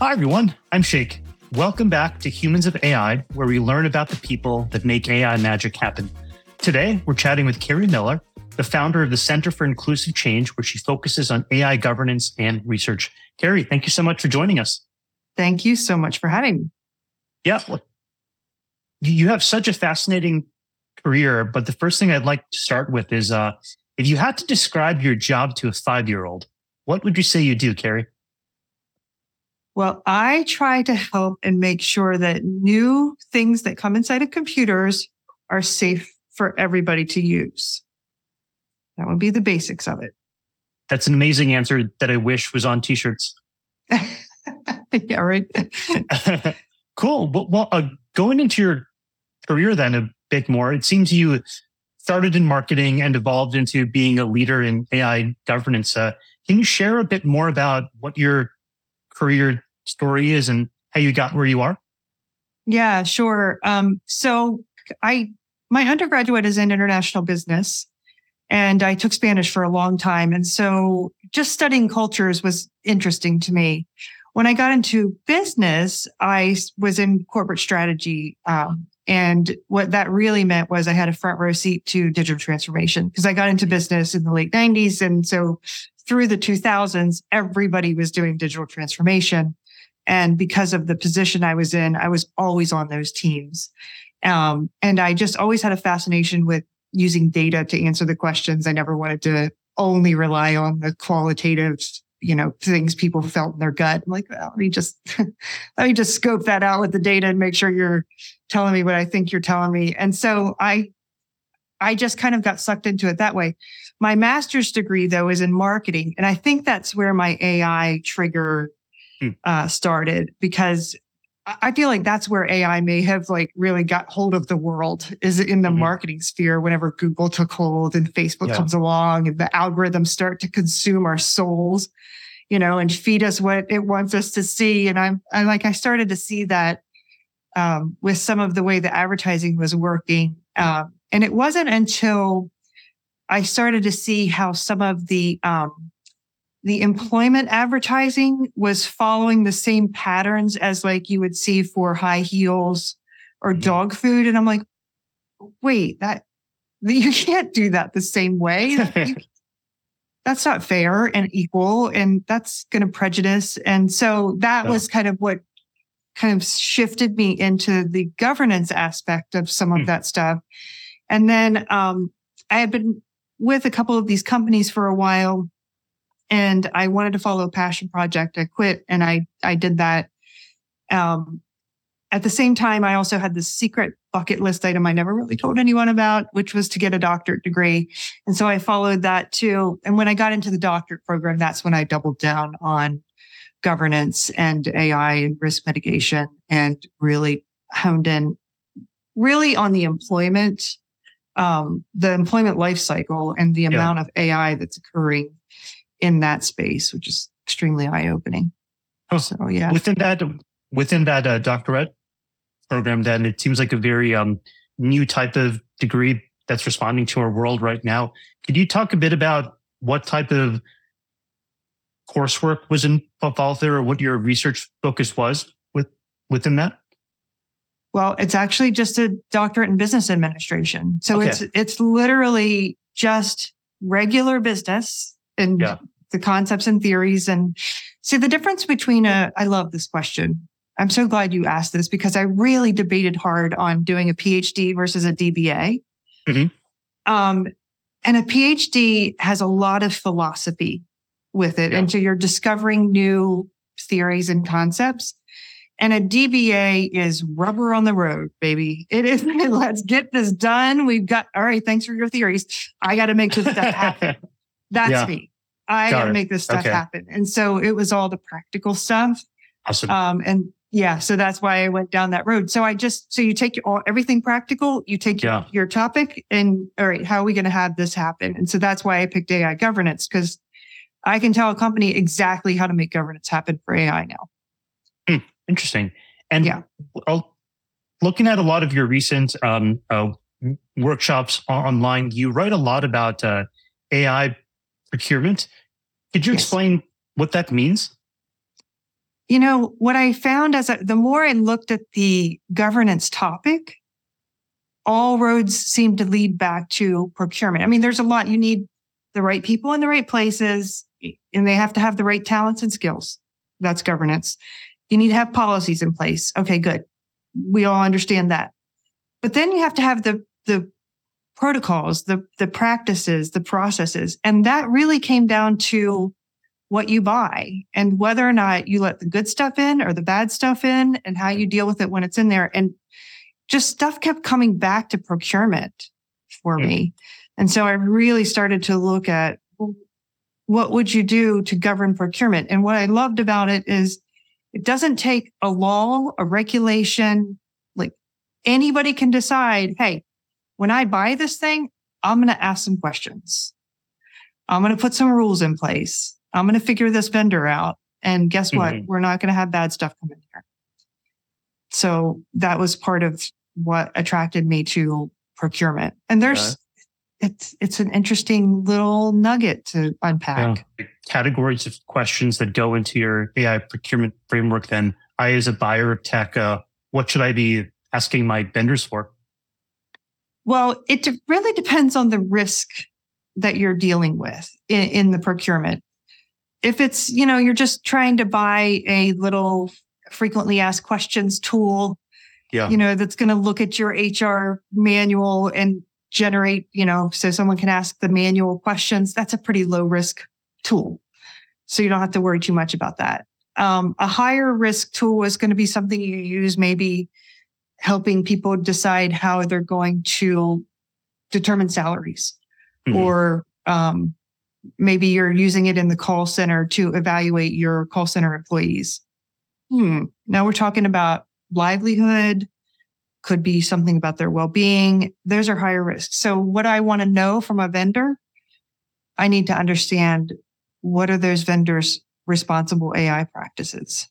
Hi, everyone. I'm Sheikh. Welcome back to Humans of AI, where we learn about the people that make AI magic happen. Today, we're chatting with Cari Miller, the founder of the Center for Inclusive Change, where she focuses on AI governance and research. Cari, thank you so much for joining us. Thank you so much for having me. Yeah. You have such a fascinating career, but the first thing I'd like to start with is uh, if you had to describe your job to a five year old, what would you say you do, Cari? Well, I try to help and make sure that new things that come inside of computers are safe for everybody to use. That would be the basics of it. That's an amazing answer that I wish was on t-shirts. yeah, right. cool. Well, well uh, going into your career then a bit more, it seems you started in marketing and evolved into being a leader in AI governance. Uh, can you share a bit more about what your career story is and how you got where you are? Yeah, sure. Um, so I my undergraduate is in international business and I took Spanish for a long time. And so just studying cultures was interesting to me. When I got into business, I was in corporate strategy. Um, and what that really meant was I had a front row seat to digital transformation because I got into business in the late 90s. And so through the 2000s, everybody was doing digital transformation. And because of the position I was in, I was always on those teams. Um, and I just always had a fascination with using data to answer the questions. I never wanted to only rely on the qualitative, you know, things people felt in their gut. I'm like, well, let me just, let me just scope that out with the data and make sure you're telling me what I think you're telling me. And so I, I just kind of got sucked into it that way. My master's degree though is in marketing. And I think that's where my AI trigger Hmm. uh, started because I feel like that's where AI may have like really got hold of the world is in the mm-hmm. marketing sphere whenever Google took hold and Facebook yeah. comes along and the algorithms start to consume our souls, you know, and feed us what it wants us to see. And I'm, I like, I started to see that, um, with some of the way the advertising was working. Um, and it wasn't until I started to see how some of the, um, the employment advertising was following the same patterns as like you would see for high heels or mm-hmm. dog food. And I'm like, wait, that you can't do that the same way. that's not fair and equal. And that's going to prejudice. And so that yeah. was kind of what kind of shifted me into the governance aspect of some of mm. that stuff. And then, um, I had been with a couple of these companies for a while and I wanted to follow a passion project. I quit and I, I did that. Um, at the same time, I also had this secret bucket list item I never really told anyone about, which was to get a doctorate degree. And so I followed that too. And when I got into the doctorate program, that's when I doubled down on governance and AI and risk mitigation and really honed in really on the employment, um, the employment life cycle and the amount yeah. of AI that's occurring in that space, which is extremely eye opening. Oh, so yeah. Within that, within that uh, doctorate program, then it seems like a very um, new type of degree that's responding to our world right now. Could you talk a bit about what type of coursework was involved there, or what your research focus was with within that? Well, it's actually just a doctorate in business administration. So okay. it's it's literally just regular business and yeah. The concepts and theories. And see the difference between a, I love this question. I'm so glad you asked this because I really debated hard on doing a PhD versus a DBA. Mm-hmm. Um, and a PhD has a lot of philosophy with it. Yeah. And so you're discovering new theories and concepts. And a DBA is rubber on the road, baby. It is, let's get this done. We've got, all right, thanks for your theories. I got to make this stuff happen. That's yeah. me. I got to make this stuff okay. happen. And so it was all the practical stuff. Awesome. Um, and yeah, so that's why I went down that road. So I just, so you take all, everything practical, you take yeah. your, your topic and all right, how are we going to have this happen? And so that's why I picked AI governance because I can tell a company exactly how to make governance happen for AI now. Hmm, interesting. And yeah, looking at a lot of your recent um, uh, workshops online, you write a lot about uh, AI procurement. Could you yes. explain what that means? You know, what I found as I, the more I looked at the governance topic, all roads seem to lead back to procurement. I mean, there's a lot you need the right people in the right places and they have to have the right talents and skills. That's governance. You need to have policies in place. Okay, good. We all understand that. But then you have to have the, the protocols, the, the practices, the processes. And that really came down to what you buy and whether or not you let the good stuff in or the bad stuff in and how you deal with it when it's in there. And just stuff kept coming back to procurement for me. And so I really started to look at what would you do to govern procurement? And what I loved about it is it doesn't take a law, a regulation, like anybody can decide, hey, when I buy this thing, I'm going to ask some questions. I'm going to put some rules in place. I'm going to figure this vendor out. And guess what? Mm-hmm. We're not going to have bad stuff come in here. So that was part of what attracted me to procurement. And there's, it's, it's an interesting little nugget to unpack. Yeah. Categories of questions that go into your AI procurement framework. Then I, as a buyer of tech, uh, what should I be asking my vendors for? Well, it really depends on the risk that you're dealing with in, in the procurement. If it's, you know, you're just trying to buy a little frequently asked questions tool, yeah. you know, that's going to look at your HR manual and generate, you know, so someone can ask the manual questions. That's a pretty low risk tool. So you don't have to worry too much about that. Um, a higher risk tool is going to be something you use maybe helping people decide how they're going to determine salaries mm-hmm. or um, maybe you're using it in the call center to evaluate your call center employees hmm. now we're talking about livelihood could be something about their well-being those are higher risks so what i want to know from a vendor i need to understand what are those vendors responsible ai practices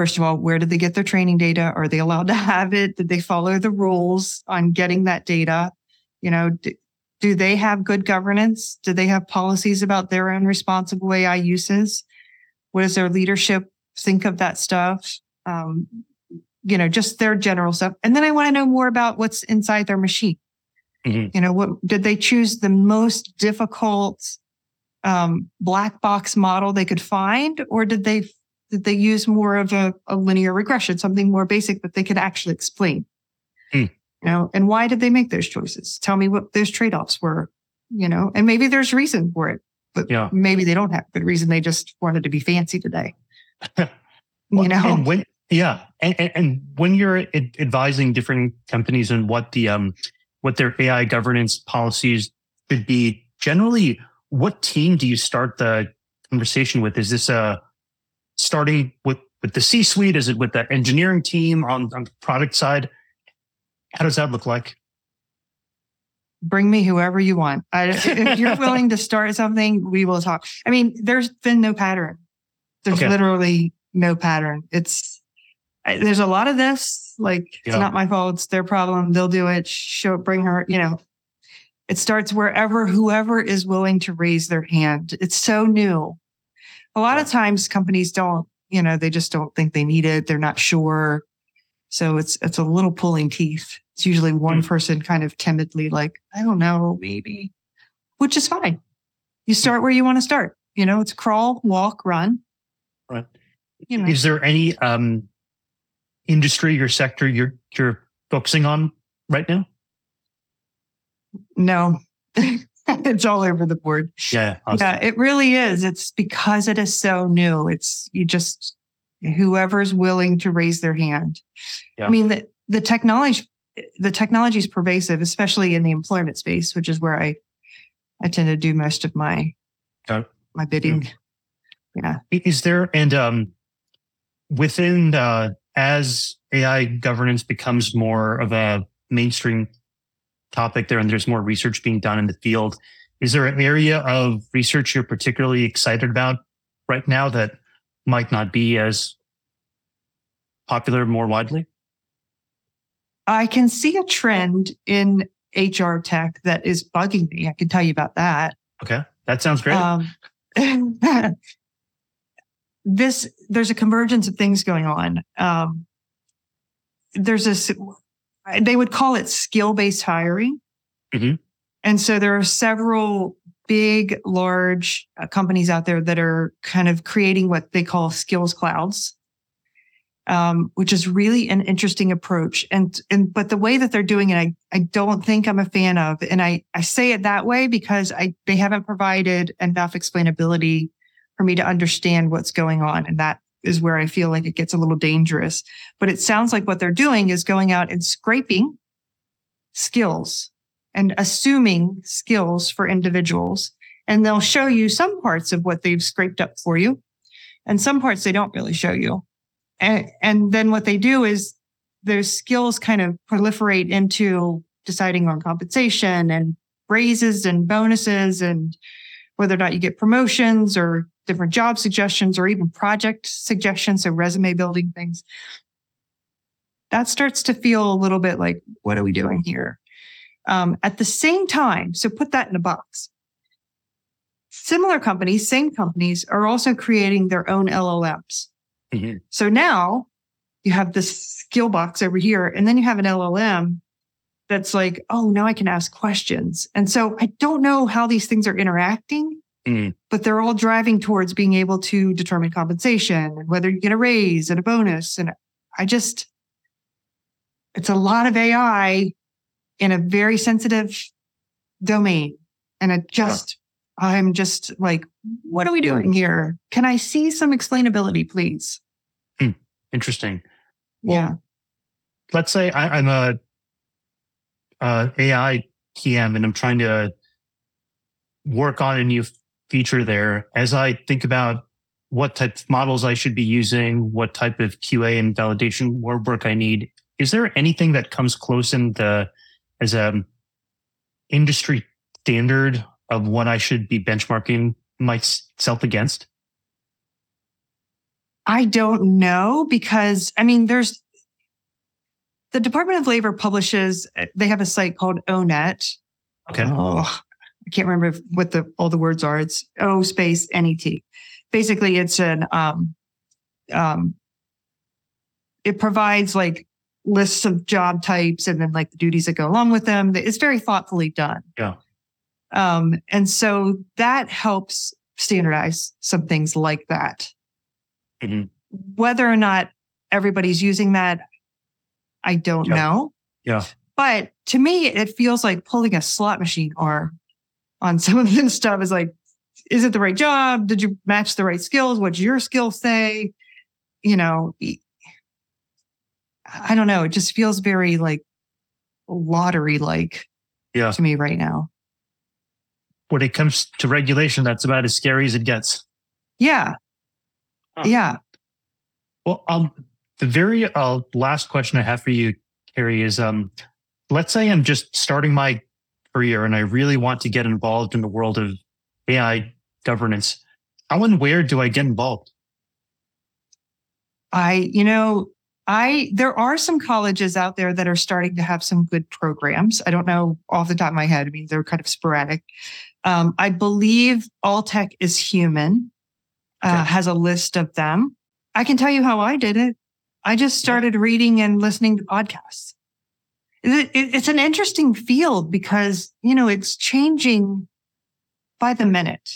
First of all, where did they get their training data? Are they allowed to have it? Did they follow the rules on getting that data? You know, do, do they have good governance? Do they have policies about their own responsible AI uses? What does their leadership think of that stuff? Um, you know, just their general stuff. And then I want to know more about what's inside their machine. Mm-hmm. You know, what did they choose the most difficult um, black box model they could find, or did they that they use more of a, a linear regression, something more basic that they could actually explain. Mm. You know, and why did they make those choices? Tell me what those trade-offs were, you know, and maybe there's reason for it, but yeah. maybe they don't have good reason. They just wanted to be fancy today. well, you know, and when, yeah. And, and, and when you're advising different companies and what the, um, what their AI governance policies should be, generally, what team do you start the conversation with? Is this a, starting with with the C suite? Is it with the engineering team on, on the product side? How does that look like? Bring me whoever you want. I, if you're willing to start something, we will talk. I mean, there's been no pattern. There's okay. literally no pattern. It's there's a lot of this. Like yeah. it's not my fault. It's their problem. They'll do it. Show, bring her. You know, it starts wherever whoever is willing to raise their hand. It's so new. A lot of times companies don't, you know, they just don't think they need it. They're not sure. So it's, it's a little pulling teeth. It's usually one mm. person kind of timidly like, I don't know, maybe, which is fine. You start where you want to start. You know, it's crawl, walk, run. Right. You know. Is there any um, industry or sector you're you're focusing on right now? No. it's all over the board. Yeah. Awesome. Yeah, it really is. It's because it is so new. It's you just whoever's willing to raise their hand. Yeah. I mean, the, the technology, the technology is pervasive, especially in the employment space, which is where I, I tend to do most of my, my bidding. Yeah. Is there, and, um, within, uh, as AI governance becomes more of a mainstream topic there and there's more research being done in the field. Is there an area of research you're particularly excited about right now that might not be as popular more widely? I can see a trend in HR tech that is bugging me. I can tell you about that. Okay. That sounds great. Um, this there's a convergence of things going on. Um, there's this they would call it skill based hiring, mm-hmm. and so there are several big, large uh, companies out there that are kind of creating what they call skills clouds. Um, which is really an interesting approach. And, and, but the way that they're doing it, I, I don't think I'm a fan of. And I, I say it that way because I, they haven't provided enough explainability for me to understand what's going on. And that is where I feel like it gets a little dangerous. But it sounds like what they're doing is going out and scraping skills and assuming skills for individuals. And they'll show you some parts of what they've scraped up for you and some parts they don't really show you. And, and then what they do is those skills kind of proliferate into deciding on compensation and raises and bonuses and whether or not you get promotions or different job suggestions or even project suggestions, so resume building things. That starts to feel a little bit like, what are we doing here? Um, at the same time, so put that in a box. Similar companies, same companies are also creating their own LLMs. Mm-hmm. So now you have this skill box over here, and then you have an LLM that's like, oh, now I can ask questions. And so I don't know how these things are interacting, Mm. But they're all driving towards being able to determine compensation and whether you get a raise and a bonus. And I just, it's a lot of AI in a very sensitive domain. And it just, yeah. I'm just like, what are we doing here? Can I see some explainability, please? Hmm. Interesting. Well, yeah. Let's say I, am a, a AI PM and I'm trying to work on a new feature there as I think about what type of models I should be using, what type of QA and validation work I need. Is there anything that comes close in the as a industry standard of what I should be benchmarking myself against? I don't know because I mean, there's the Department of Labor publishes, they have a site called ONET. Okay. Oh, I can't remember what the all the words are. It's O space NET. Basically, it's an um, um, it provides like lists of job types and then like the duties that go along with them. It's very thoughtfully done. Yeah. Um, and so that helps standardize some things like that. Mm-hmm. Whether or not everybody's using that, I don't yeah. know. Yeah. But to me, it feels like pulling a slot machine or on some of this stuff is like, is it the right job? Did you match the right skills? What's your skill say? You know, I don't know. It just feels very like lottery like yeah. to me right now. When it comes to regulation, that's about as scary as it gets. Yeah. Huh. Yeah. Well, um, the very uh, last question I have for you, Cari, is um, let's say I'm just starting my career and I really want to get involved in the world of AI governance, how and where do I get involved? I, you know, I, there are some colleges out there that are starting to have some good programs. I don't know off the top of my head. I mean, they're kind of sporadic. Um, I believe All-Tech is Human uh, okay. has a list of them. I can tell you how I did it. I just started yeah. reading and listening to podcasts it's an interesting field because, you know, it's changing by the minute.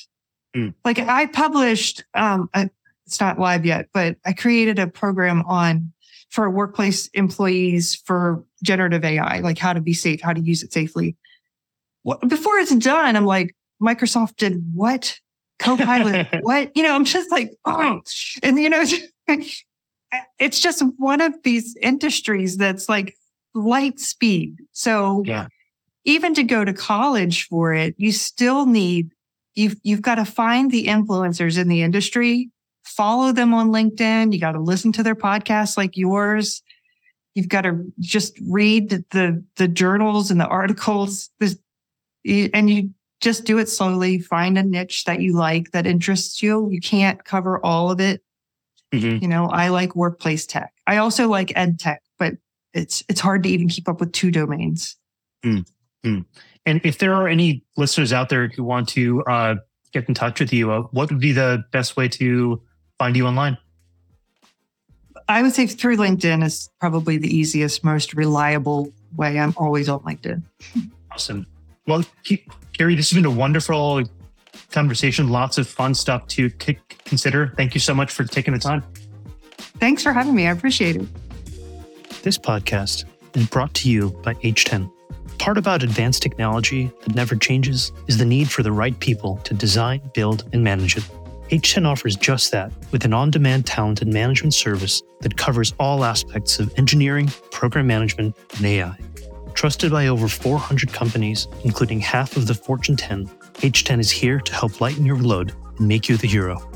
Mm. Like I published, um, a, it's not live yet, but I created a program on for workplace employees for generative AI, like how to be safe, how to use it safely. Before it's done, I'm like, Microsoft did what? Copilot, what? You know, I'm just like, oh, and you know, it's just one of these industries that's like light speed. So yeah. even to go to college for it, you still need, you've, you've got to find the influencers in the industry, follow them on LinkedIn. You got to listen to their podcasts like yours. You've got to just read the, the journals and the articles and you just do it slowly. Find a niche that you like that interests you. You can't cover all of it. Mm-hmm. You know, I like workplace tech. I also like ed tech it's it's hard to even keep up with two domains. Mm, mm. And if there are any listeners out there who want to uh, get in touch with you, uh, what would be the best way to find you online? I would say through LinkedIn is probably the easiest, most reliable way. I'm always on LinkedIn. Awesome. Well, Cari, this has been a wonderful conversation. Lots of fun stuff to consider. Thank you so much for taking the time. Thanks for having me. I appreciate it. This podcast is brought to you by H10. Part about advanced technology that never changes is the need for the right people to design, build, and manage it. H10 offers just that with an on demand talent and management service that covers all aspects of engineering, program management, and AI. Trusted by over 400 companies, including half of the Fortune 10, H10 is here to help lighten your load and make you the hero.